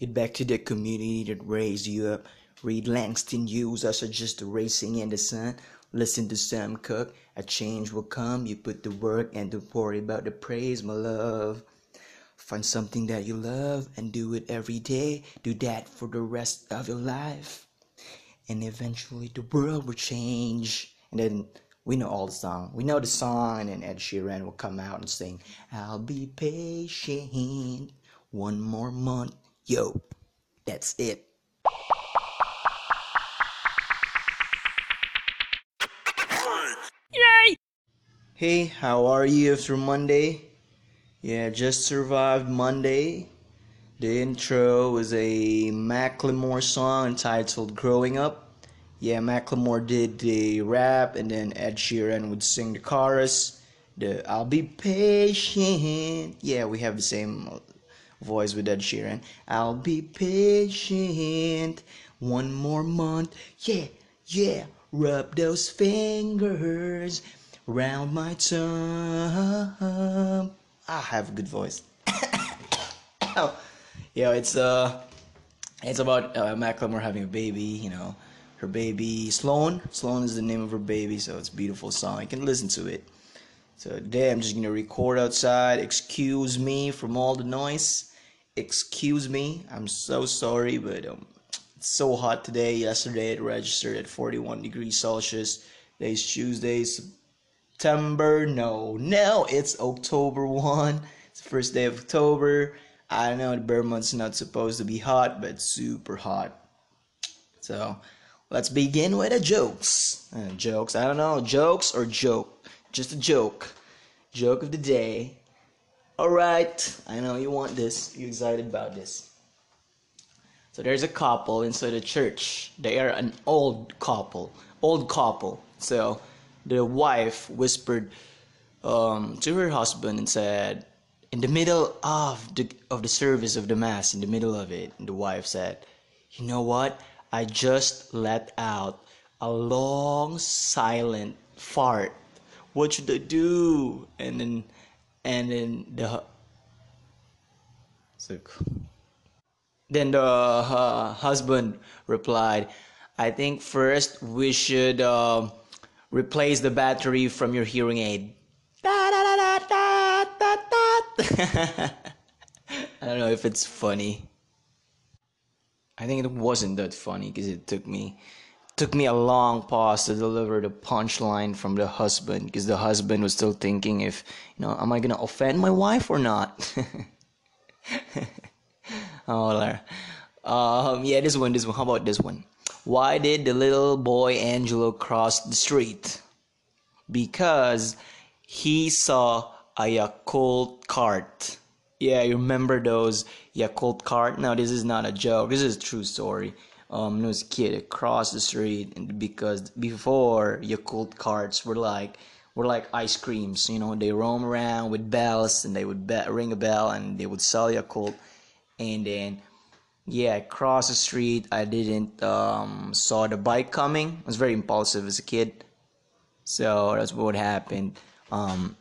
Get back to the community that raised you up. Read Langston Hughes, I suggest just Raisin in the Sun. Listen to Sam Cooke, a change will come. You put the work and don't worry about the praise, my love. Find something that you love and do it every day. Do that for the rest of your life. And eventually the world will change. And then we know all the song. We know the song, and Ed Sheeran will come out and sing, I'll be patient one more month. Yo, that's it. Yay! Hey, how are you after Monday? Yeah, just survived Monday. The intro was a Macklemore song entitled Growing Up. Yeah, Macklemore did the rap and then Ed Sheeran would sing the chorus. The I'll be patient. Yeah, we have the same voice with Ed Sheeran. I'll be patient one more month. Yeah, yeah. Rub those fingers round my tongue. I have a good voice. oh, yeah, it's uh, it's about uh, Macklemore having a baby. You know, her baby Sloane. Sloane is the name of her baby, so it's a beautiful song. You can listen to it. So today I'm just gonna record outside. Excuse me from all the noise. Excuse me. I'm so sorry, but um, it's so hot today. Yesterday it registered at 41 degrees Celsius. Today's Tuesday, September. No, no, it's October 1. It's the first day of October. I know the bear month's not supposed to be hot, but super hot. So let's begin with the jokes. Uh, jokes. I don't know, jokes or joke. Just a joke. Joke of the day. Alright, I know you want this. You're excited about this. So there's a couple inside a church. They are an old couple. Old couple. So the wife whispered um, to her husband and said, in the middle of the of the service of the mass, in the middle of it, the wife said, "You know what? I just let out a long silent fart. What should I do?" And then, and then the so then the uh, husband replied, "I think first we should uh, replace the battery from your hearing aid." I don't know if it's funny. I think it wasn't that funny because it took me took me a long pause to deliver the punchline from the husband because the husband was still thinking if you know am I gonna offend my wife or not. oh, um, yeah, this one, this one. How about this one? Why did the little boy Angelo cross the street? Because he saw a Yakult cart. Yeah, you remember those Yakult cart? Now this is not a joke. This is a true story. Um, there was a kid across the street, because before Yakult carts were like were like ice creams. You know, they roam around with bells, and they would be- ring a bell, and they would sell Yakult. And then, yeah, across the street, I didn't um, saw the bike coming. I was very impulsive as a kid, so that's what happened. Um,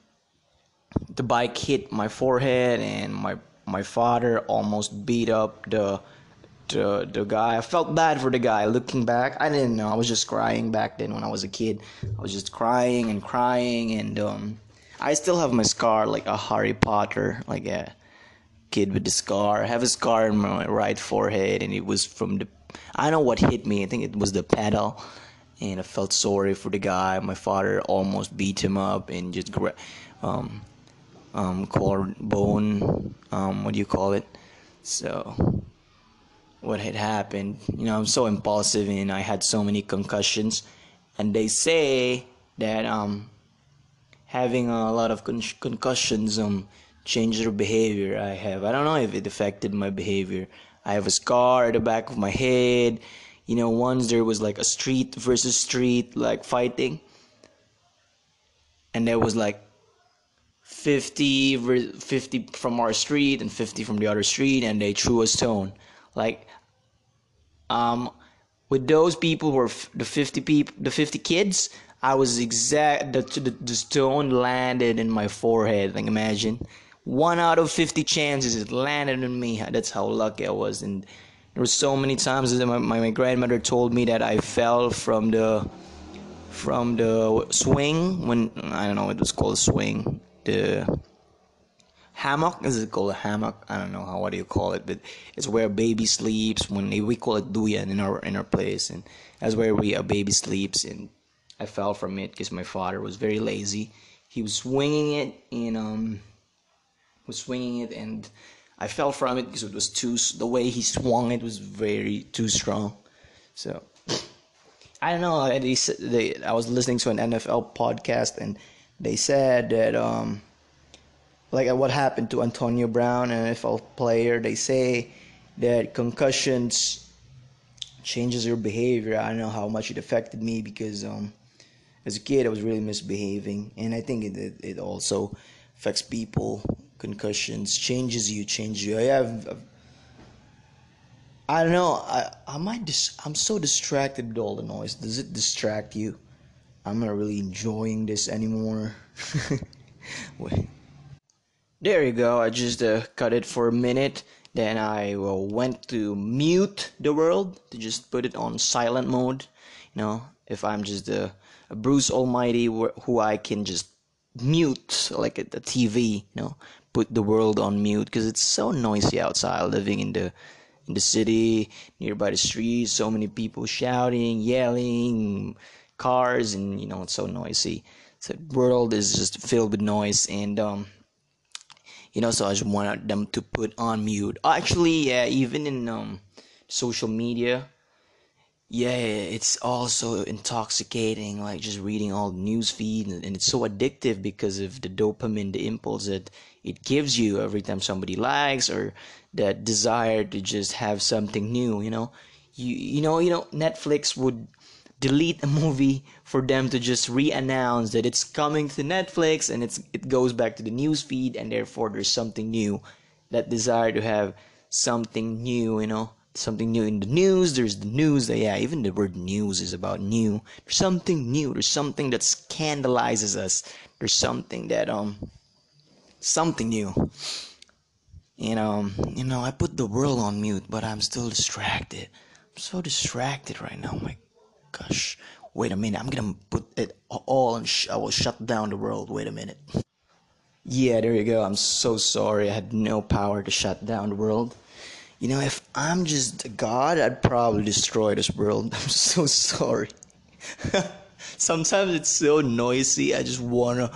the bike hit my forehead and my my father almost beat up the the the guy. I felt bad for the guy. Looking back, I didn't know. I was just crying back then when I was a kid. I was just crying and crying, and um, I still have my scar like a Harry Potter, like a kid with the scar. I have a scar in my right forehead, and it was from the. I know what hit me. I think it was the pedal, and I felt sorry for the guy. My father almost beat him up and just gra- um, um, bone, um, what do you call it? So, what had happened, you know, I'm so impulsive and I had so many concussions. And they say that um, having a lot of con- concussions um, changed their behavior. I have. I don't know if it affected my behavior. I have a scar at the back of my head. You know, once there was like a street versus street like fighting. And there was like 50, 50 from our street and 50 from the other street and they threw a stone like um with those people were f- the 50 people the 50 kids i was exact the, the, the stone landed in my forehead like imagine. One out of 50 chances it landed on me. That's how lucky i was. And there were so many times that my, my, my grandmother told me that i fell from the from the swing when i don't know it was called swing. The hammock is it called a hammock i don't know how what do you call it but it's where a baby sleeps when we call it duyan in our in our place and that's where we a baby sleeps and i fell from it because my father was very lazy he was swinging it and um was swinging it and I fell from it because it was too the way he swung it was very too strong. So I don't know. They, they, I was listening to an NFL podcast and they said that um like what happened to Antonio Brown, an NFL player. They say that concussions changes your behavior. I don't know how much it affected me because um as a kid I was really misbehaving and I think it it also affects people concussions changes you changes you i have i don't know i i might dis- i'm so distracted with all the noise does it distract you i'm not really enjoying this anymore Wait. There you go. I just uh, cut it for a minute. Then i uh, went to mute the world to just put it on silent mode. You know if i'm just a, a bruce almighty who i can just mute like a, a tv you know put the world on mute because it's so noisy outside living in the in the city nearby the streets so many people shouting yelling cars and you know it's so noisy. So the world is just filled with noise and um you know so i just wanted them to put on mute. Actually yeah even in um social media yeah it's also intoxicating like just reading all the news feed and, and, it's so addictive because of the dopamine the impulse that it gives you every time somebody likes or that desire to just have something new you know? You you know you know netflix would delete a movie for them to just re-announce that it's coming to netflix and it's it goes back to the news feed and therefore there's something new that desire to have something new you know something new in the news. There's the news that yeah even the word news is about new. There's something new. There's something that scandalizes us. There's something that um something new. You know you know i put the world on mute but i'm still distracted. I'm so distracted right now. My gosh wait a minute i'm gonna put it all and sh- i will shut down the world wait a minute yeah there you go i'm so sorry i had no power to shut down the world you know, if I'm just a god, I'd probably destroy this world. I'm so sorry. Sometimes it's so noisy. I just wanna.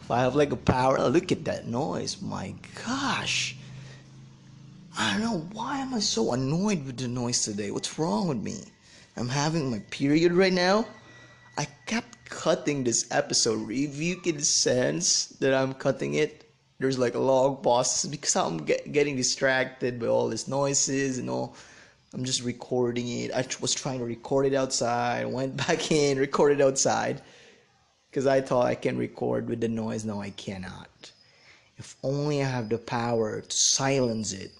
If I have like a power, look at that noise. My gosh. I don't know why am I so annoyed with the noise today. What's wrong with me? I'm having my period right now. I kept cutting this episode. If you can sense that I'm cutting it, there's like a long pauses because I'm get, getting distracted by all these noises and all. I'm just recording it. I was trying to record it outside, went back in, recorded outside because I thought I can record with the noise. No, I cannot. If only I have the power to silence it.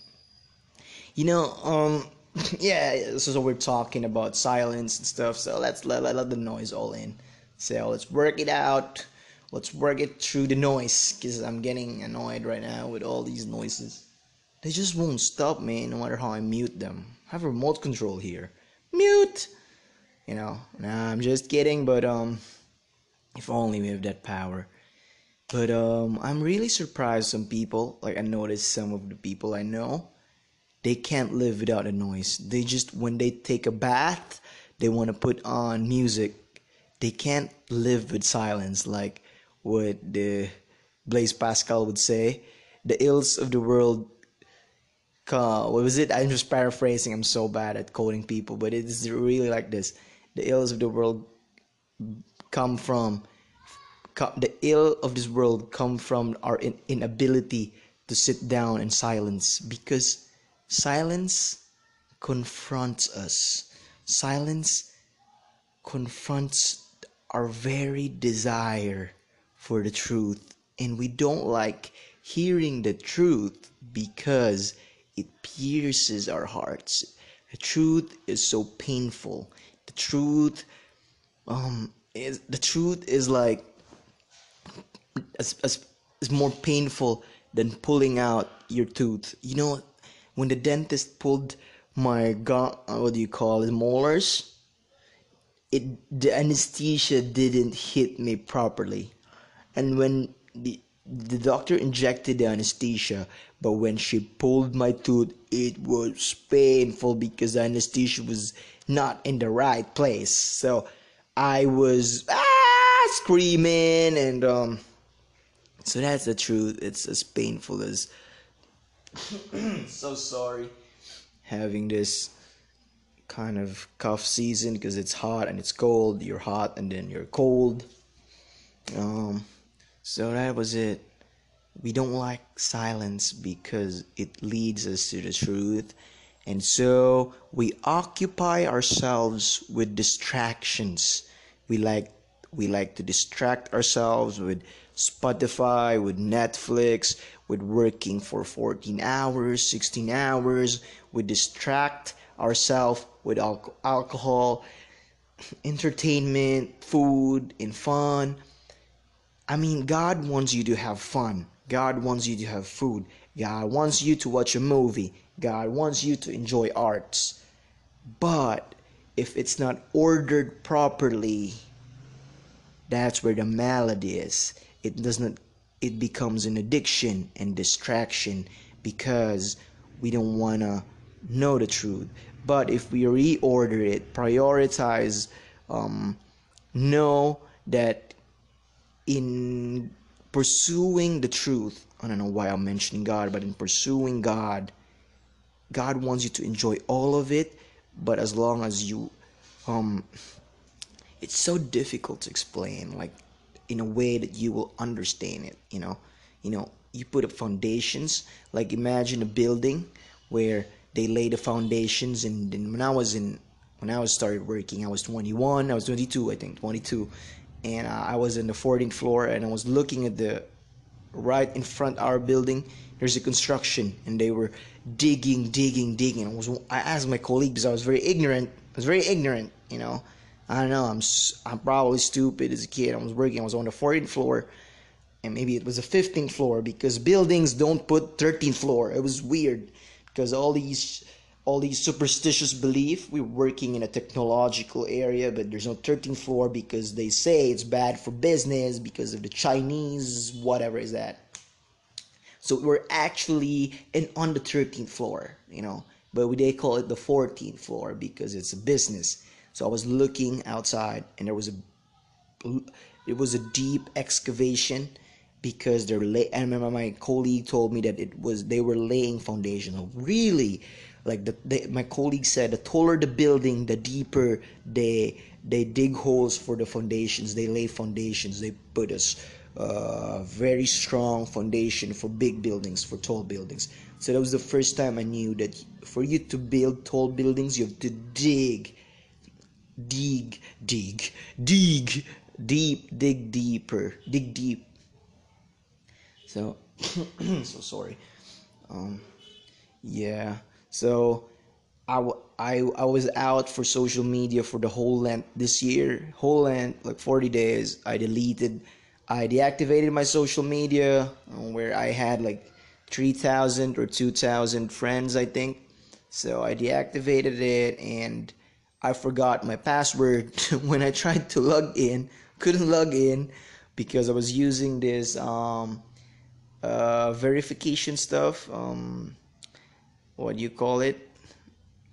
You know, um, yeah, so we're talking about silence and stuff. So let's let, let, let the noise all in. So let's work it out let's work it through the noise because I'm getting annoyed right now with all these noises. They just won't stop me no matter how I mute them. I have a remote control here. Mute! You know, nah, I'm just kidding, but um, if only we have that power. But um, I'm really surprised some people, like I noticed some of the people I know, they can't live without a noise. They just, when they take a bath, they want to put on music. They can't live with silence. Like, what the Blaise Pascal would say, the ills of the world. What was it? I'm just paraphrasing. I'm so bad at quoting people, but it is really like this: the ills of the world come from the ill of this world come from our in, inability to sit down in silence because silence confronts us. Silence confronts our very desire for the truth and we don't like hearing the truth because it pierces our hearts the truth is so painful the truth um is the truth is like as, as is more painful than pulling out your tooth. You know, when the dentist pulled my gum, uh, what do you call it, molars? It the anesthesia didn't hit me properly, and when the the doctor injected the anesthesia, but when she pulled my tooth, it was painful because the anesthesia was not in the right place. So I was ah, screaming, and um, so that's the truth. It's as painful as. so sorry having this kind of cough season because it's hot and it's cold. You're hot and then you're cold. Um, so that was it. We don't like silence because it leads us to the truth. And so we occupy ourselves with distractions. We like we like to distract ourselves with Spotify, with Netflix, with working for 14 hours, 16 hours. We distract ourselves with al- alcohol, entertainment, food, and fun. I mean, God wants you to have fun. God wants you to have food. God wants you to watch a movie. God wants you to enjoy arts. But if it's not ordered properly, that's where the malady is. It does not it becomes an addiction and distraction because we don't want to know the truth. But if we reorder it, prioritize, um, know that in pursuing the truth, I don't know why I'm mentioning God, but in pursuing God, God wants you to enjoy all of it, but as long as you, um, it's so difficult to explain, like in a way that you will understand it. You know, you know, you put up foundations. Like imagine a building where they lay the foundations, and, and when I was in, when I was started working, I was 21, I was 22, I think, 22, and uh, I was in the 14th floor, and I was looking at the right in front our building there's a construction and they were digging digging digging i was i asked my colleague because i was very ignorant i was very ignorant you know i don't know i'm i'm probably stupid as a kid. I was working i was on the 14th floor and maybe it was a 15th floor because buildings don't put 13th floor. It was weird because all these all these superstitious belief we're working in a technological area but there's no 13th floor because they say it's bad for business because of the chinese whatever is that. So we're actually in on the 13th floor you know but they call it the 14th floor because it's a business so i was looking outside and there was a it was a deep excavation because they're lay I remember my colleague told me that it was they were laying foundation really like the, my colleague said the taller the building the deeper they they dig holes for the foundations they lay foundations they put us uh, very strong foundation for big buildings for tall buildings. So that was the first time i knew that for you to build tall buildings you have to dig dig dig dig deep dig deeper dig deep. So so sorry. Um yeah so I, I, I was out for social media for the whole length this year whole length like 40 days. I deleted i deactivated my social media uh, where i had like 3000 or 2000 friends i think. So i deactivated it and i forgot my password when i tried to log in. Couldn't log in because i was using this um, uh, verification stuff um, what do you call it?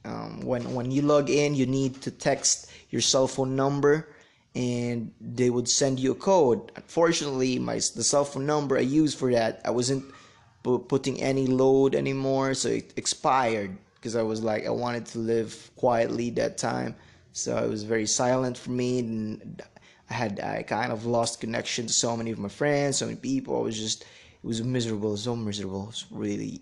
Um, when when you log in you need to text your cell phone number and they would send you a code. Unfortunately my the cell phone number i used for that i wasn't putting any load anymore so it expired because i was like i wanted to live quietly that time. So it was very silent for me and i had i kind of lost connection to so many of my friends so many people. I was just it was miserable so miserable. It was really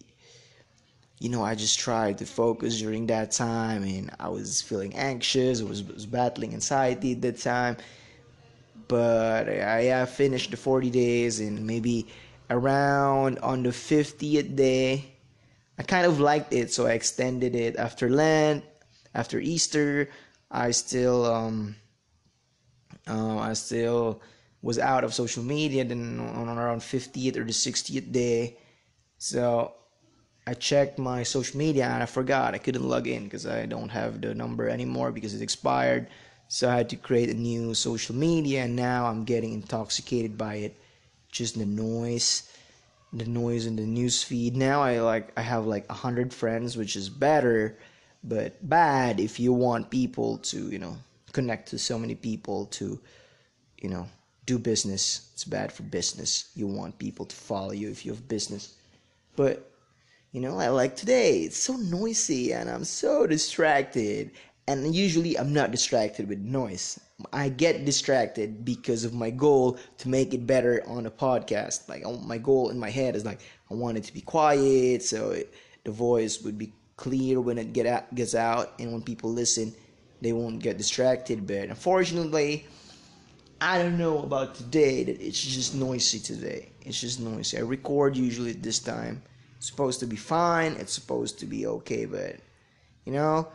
you know, I just tried to focus during that time and I was feeling anxious, I was, was battling anxiety at that time. But I, I finished the 40 days and maybe around on the 50th day, I kind of liked it, so I extended it after Lent, after Easter. I still, um, uh, I still was out of social media. Then on around 50th or the 60th day, So I checked my social media and I forgot I couldn't log in because I don't have the number anymore because it expired. So I had to create a new social media and now I'm getting intoxicated by it. Just the noise, the noise in the news feed. Now I like I have like a hundred friends, which is better, but bad if you want people to you know connect to so many people to you know do business. It's bad for business. You want people to follow you if you have business, but you know, I like today. It's so noisy and I'm so distracted. And usually I'm not distracted with noise. I get distracted because of my goal to make it better on a podcast. Like my goal in my head is like I want it to be quiet so it, the voice would be clear when it get out, gets out and when people listen they won't get distracted but unfortunately I don't know about today that it's just noisy today. It's just noisy. I record usually at this time supposed to be fine, it's supposed to be okay, but you know,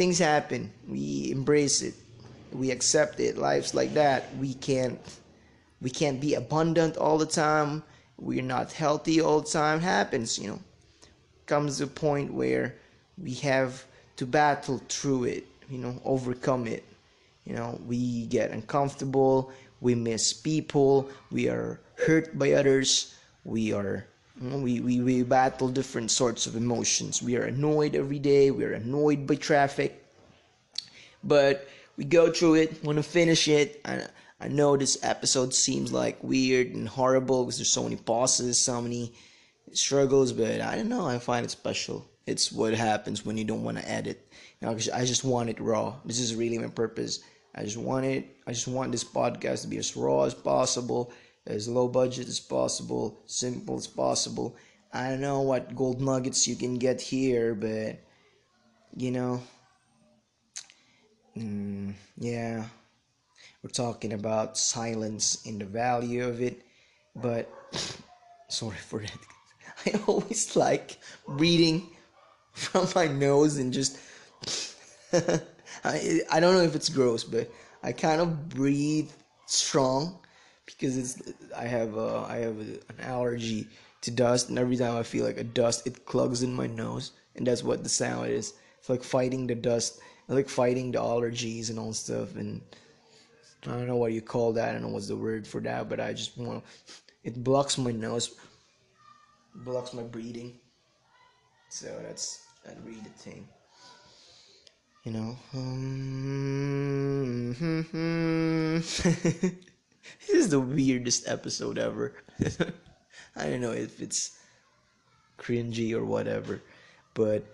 things happen. We embrace it. We accept it. Life's like that. We can't we can't be abundant all the time. We're not healthy all the time. Happens, you know. Comes a point where we have to battle through it, you know, overcome it. You know, we get uncomfortable, we miss people, we are hurt by others, we are we, we, we battle different sorts of emotions. We are annoyed every day. We are annoyed by traffic. But we go through it, want to finish it. I, I know this episode seems like weird and horrible because there's so many pauses, so many struggles, but I don't know. I find it special. It's what happens when you don't want to edit. You know, I just want it raw. This is really my purpose. I just want it. I just want this podcast to be as raw as possible as low budget as possible, simple as possible. I don't know what gold nuggets you can get here, but you know, mm, yeah, we're talking about silence and the value of it. But sorry for that. I always like breathing from my nose and just. I I don't know if it's gross, but I kind of breathe strong because it's I have uh, I have a, an allergy to dust, and every time I feel like a dust, it clogs in my nose, and that's what the sound is. It's like fighting the dust, like fighting the allergies and all stuff, and I don't know what you call that. I don't know what's the word for that, but I just want it blocks my nose, blocks my breathing. So that's that really the thing. You know. Um, this is the weirdest episode ever. I don't know if it's cringy or whatever, but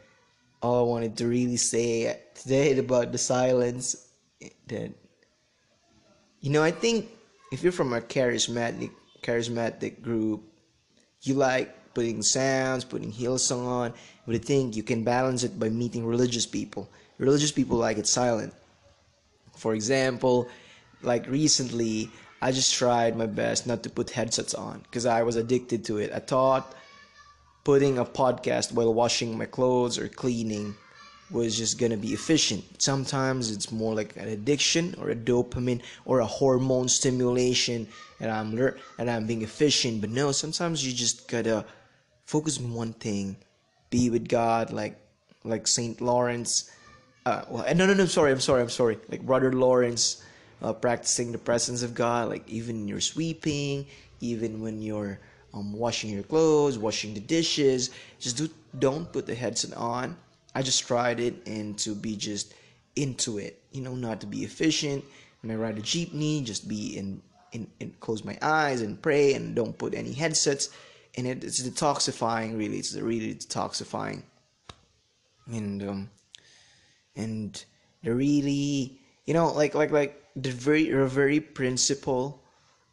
all I wanted to really say today about the silence eh, that you know I think if you're from a charismatic charismatic group, you like putting sounds, putting Hillsong on, but I think you can balance it by meeting religious people. Religious people like it silent. For example, like recently I just tried my best not to put headsets on because I was addicted to it. I thought putting a podcast while washing my clothes or cleaning was just gonna be efficient. Sometimes it's more like an addiction or a dopamine or a hormone stimulation, and I'm lear- and I'm being efficient. But no, sometimes you just gotta focus on one thing, be with God, like like Saint Lawrence. Uh, well, no, no, no. I'm sorry. I'm sorry. I'm sorry. Like Brother Lawrence uh, practicing the presence of God, like even you're sweeping, even when you're um, washing your clothes, washing the dishes. Just do, don't put the headset on. I just tried it and to be just into it, you know, not to be efficient. When I ride a jeepney, just be in, in, in close my eyes and pray and don't put any headsets. And it, it's detoxifying, really. It's really detoxifying. And, um, and the really, you know, like, like, like, the very the very principle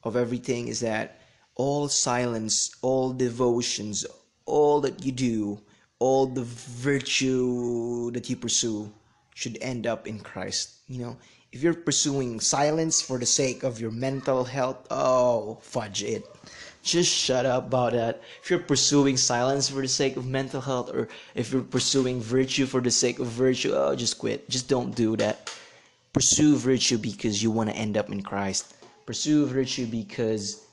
of everything is that all silence, all devotions, all that you do, all the virtue that you pursue should end up in Christ. You know, if you're pursuing silence for the sake of your mental health, oh, fudge it. Just shut up about that. If you're pursuing silence for the sake of mental health, or if you're pursuing virtue for the sake of virtue, oh, just quit. Just don't do that. Pursue virtue because you want to end up in Christ. Pursue virtue because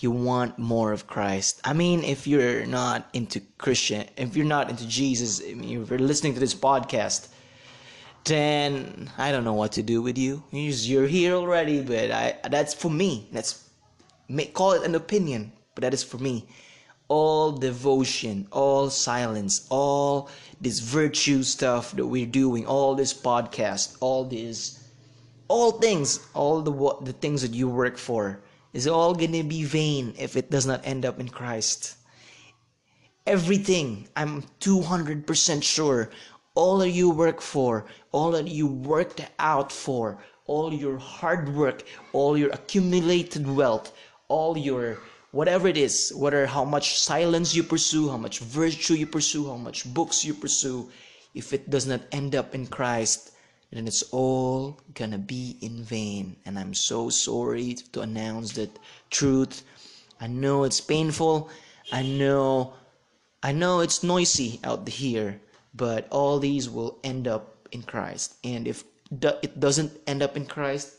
you want more of Christ. I mean, if you're not into Christian, if you're not into Jesus, I mean, if you're listening to this podcast, then I don't know what to do with you. You're here already, but I that's for me. That's call it an opinion, but that is for me. All devotion, all silence, all this virtue stuff that we're doing, all this podcast, all this, all things, all the the things that you work for is all gonna be vain if it does not end up in Christ. Everything, I'm 200% sure, all that you work for, all that you worked out for, all your hard work, all your accumulated wealth, all your whatever it is, whether how much silence you pursue, how much virtue you pursue, how much books you pursue, if it does not end up in Christ, then it's all gonna be in vain. And I'm so sorry to announce that truth. I know it's painful. I know I know it's noisy out here, but all these will end up in Christ. And if it doesn't end up in Christ,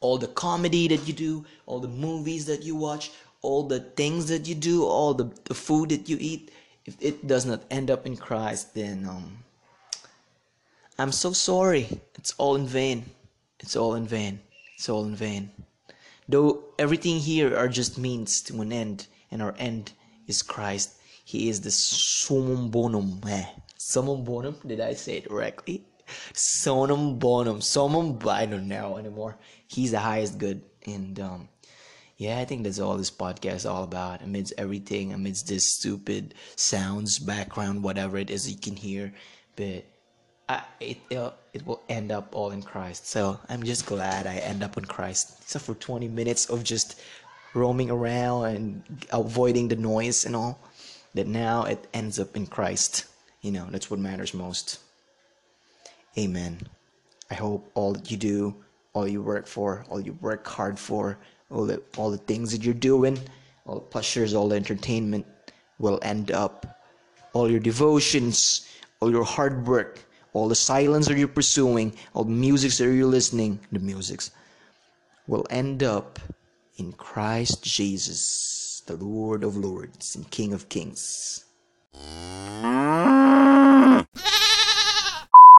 all the comedy that you do, all the movies that you watch, all the things that you do, all the, the food that you eat, if it does not end up in Christ, then um, I'm so sorry. It's all in vain. It's all in vain. It's all in vain. Though everything here are just means to an end, and our end is Christ. He is the summum bonum. Eh. Summum bonum? Did I say it correctly? Summum bonum. Summum, I don't know anymore. He's the highest good. And um, yeah, I think that's all this podcast is all about. Amidst everything, amidst this stupid sounds, background, whatever it is you can hear. But I, it it will end up all in Christ. So I'm just glad I end up in Christ. Except for 20 minutes of just roaming around and avoiding the noise and all. That now it ends up in Christ. You know that's what matters most. Amen. I hope all that you do, all you work for, all you work hard for, all the all the things that you're doing, all the pleasures, all the entertainment will end up. All your devotions, all your hard work all the silence that you're pursuing, all the musics that you're listening, the musics will end up in Christ Jesus, the Lord of Lords and King of Kings.